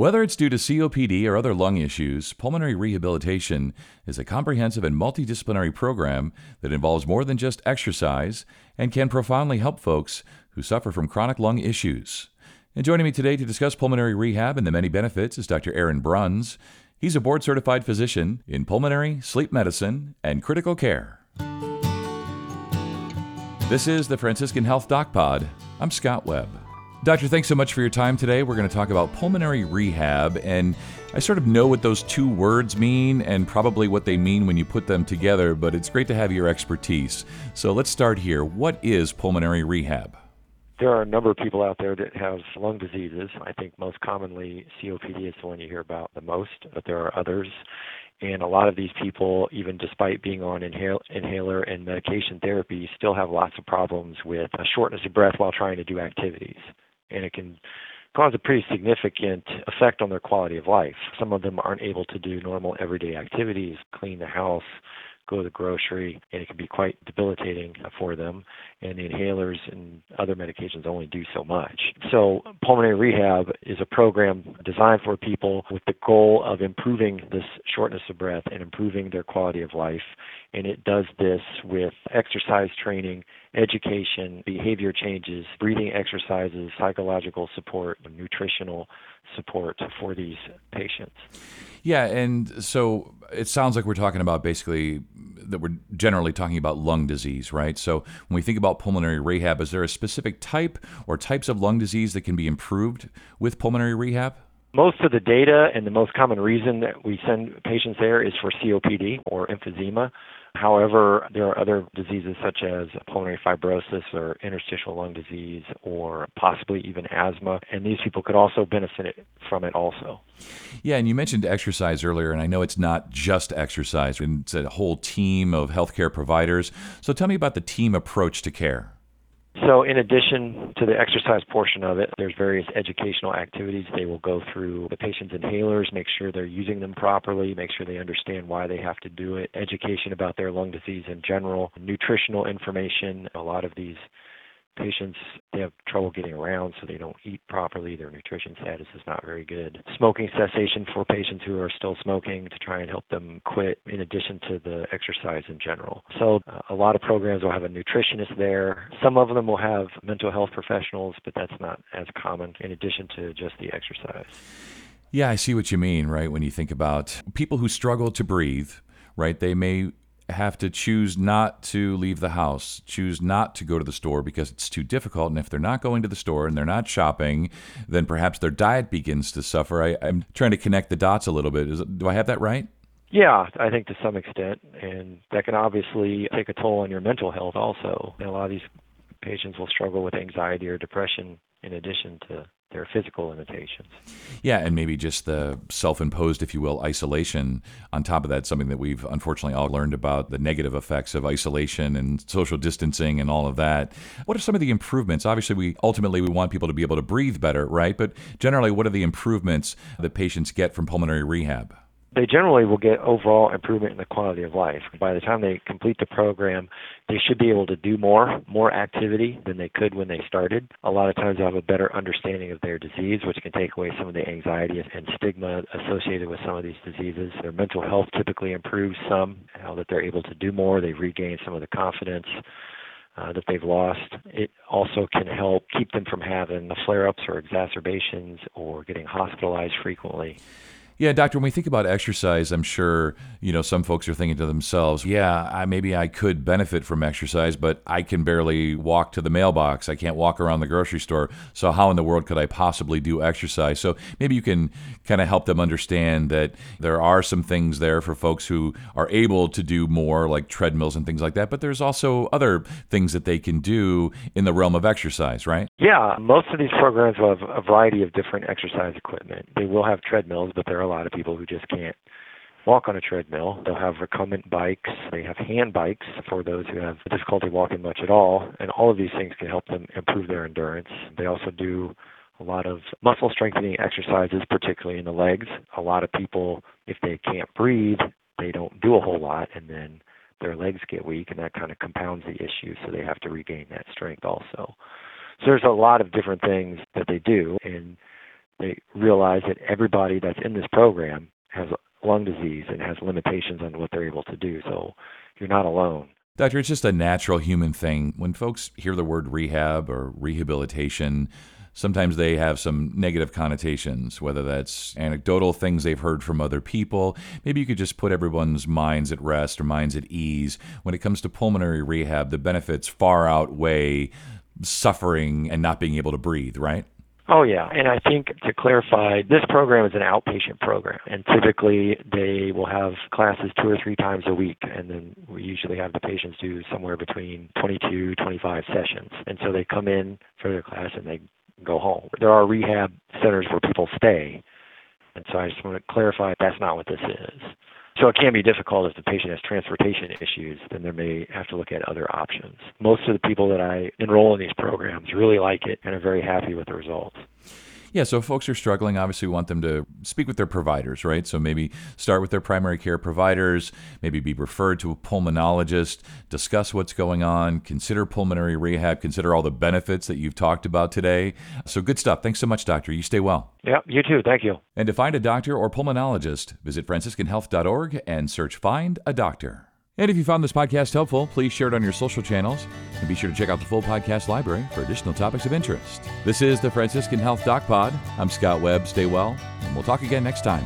Whether it's due to COPD or other lung issues, pulmonary rehabilitation is a comprehensive and multidisciplinary program that involves more than just exercise and can profoundly help folks who suffer from chronic lung issues. And joining me today to discuss pulmonary rehab and the many benefits is Dr. Aaron Bruns. He's a board certified physician in pulmonary, sleep medicine, and critical care. This is the Franciscan Health Doc Pod. I'm Scott Webb. Doctor, thanks so much for your time today. We're going to talk about pulmonary rehab, and I sort of know what those two words mean and probably what they mean when you put them together, but it's great to have your expertise. So let's start here. What is pulmonary rehab? There are a number of people out there that have lung diseases. I think most commonly COPD is the one you hear about the most, but there are others. And a lot of these people, even despite being on inhale, inhaler and medication therapy, still have lots of problems with a shortness of breath while trying to do activities and it can cause a pretty significant effect on their quality of life. Some of them aren't able to do normal everyday activities, clean the house, go to the grocery, and it can be quite debilitating for them. And the inhalers and other medications only do so much. So, pulmonary rehab is a program designed for people with the goal of improving this shortness of breath and improving their quality of life. And it does this with exercise training, education, behavior changes, breathing exercises, psychological support, nutritional support for these patients. Yeah, and so it sounds like we're talking about basically that we're generally talking about lung disease, right? So when we think about pulmonary rehab, is there a specific type or types of lung disease that can be improved with pulmonary rehab? Most of the data and the most common reason that we send patients there is for COPD or emphysema. However, there are other diseases such as pulmonary fibrosis or interstitial lung disease or possibly even asthma, and these people could also benefit from it also. Yeah, and you mentioned exercise earlier, and I know it's not just exercise, it's a whole team of healthcare providers. So tell me about the team approach to care. So, in addition to the exercise portion of it, there's various educational activities. They will go through the patient's inhalers, make sure they're using them properly, make sure they understand why they have to do it, education about their lung disease in general, nutritional information. A lot of these patients they have trouble getting around so they don't eat properly. Their nutrition status is not very good. Smoking cessation for patients who are still smoking to try and help them quit in addition to the exercise in general. So uh, a lot of programs will have a nutritionist there. Some of them will have mental health professionals but that's not as common in addition to just the exercise. Yeah i see what you mean right when you think about people who struggle to breathe right? They may have to choose not to leave the house, choose not to go to the store because it's too difficult. And if they're not going to the store and they're not shopping, then perhaps their diet begins to suffer. I, am trying to connect the dots a little bit. Is, do I have that right? Yeah, I think to some extent. And that can obviously take a toll on your mental health also. And a lot of these patients will struggle with anxiety or depression in addition to their physical limitations. Yeah, and maybe just the self imposed, if you will, isolation. On top of that, something that we've unfortunately all learned about the negative effects of isolation and social distancing and all of that. What are some of the improvements? Obviously, we ultimately we want people to be able to breathe better, right? But generally, what are the improvements that patients get from pulmonary rehab? They generally will get overall improvement in the quality of life. By the time they complete the program, they should be able to do more, more activity than they could when they started. A lot of times they'll have a better understanding of their disease, which can take away some of the anxiety and stigma associated with some of these diseases. Their mental health typically improves some, now that they're able to do more, they regain some of the confidence. Uh, that they've lost. It also can help keep them from having the flare ups or exacerbations or getting hospitalized frequently. Yeah, doctor, when we think about exercise, I'm sure, you know, some folks are thinking to themselves, yeah, I, maybe I could benefit from exercise, but I can barely walk to the mailbox. I can't walk around the grocery store. So how in the world could I possibly do exercise? So maybe you can kind of help them understand that there are some things there for folks who are able to do more like treadmills and things like that, but there's also other things that they can do in the realm of exercise, right? Yeah, most of these programs will have a variety of different exercise equipment. They will have treadmills, but a lot of people who just can't walk on a treadmill. They'll have recumbent bikes. They have hand bikes for those who have difficulty walking much at all. And all of these things can help them improve their endurance. They also do a lot of muscle strengthening exercises, particularly in the legs. A lot of people, if they can't breathe, they don't do a whole lot, and then their legs get weak, and that kind of compounds the issue. So they have to regain that strength also. So there's a lot of different things that they do, and they realize that everybody that's in this program has lung disease and has limitations on what they're able to do. So you're not alone. Doctor, it's just a natural human thing. When folks hear the word rehab or rehabilitation, sometimes they have some negative connotations, whether that's anecdotal things they've heard from other people. Maybe you could just put everyone's minds at rest or minds at ease. When it comes to pulmonary rehab, the benefits far outweigh suffering and not being able to breathe, right? Oh, yeah. And I think to clarify, this program is an outpatient program. And typically they will have classes two or three times a week. And then we usually have the patients do somewhere between 22, 25 sessions. And so they come in for their class and they go home. There are rehab centers where people stay. And so I just want to clarify that's not what this is. So it can be difficult if the patient has transportation issues, then they may have to look at other options. Most of the people that I enroll in these programs really like it and are very happy with the results. Yeah, so if folks are struggling, obviously we want them to speak with their providers, right? So maybe start with their primary care providers, maybe be referred to a pulmonologist, discuss what's going on, consider pulmonary rehab, consider all the benefits that you've talked about today. So good stuff. Thanks so much, doctor. You stay well. Yeah, you too. Thank you. And to find a doctor or pulmonologist, visit franciscanhealth.org and search Find a Doctor. And if you found this podcast helpful, please share it on your social channels and be sure to check out the full podcast library for additional topics of interest. This is the Franciscan Health Doc Pod. I'm Scott Webb. Stay well, and we'll talk again next time.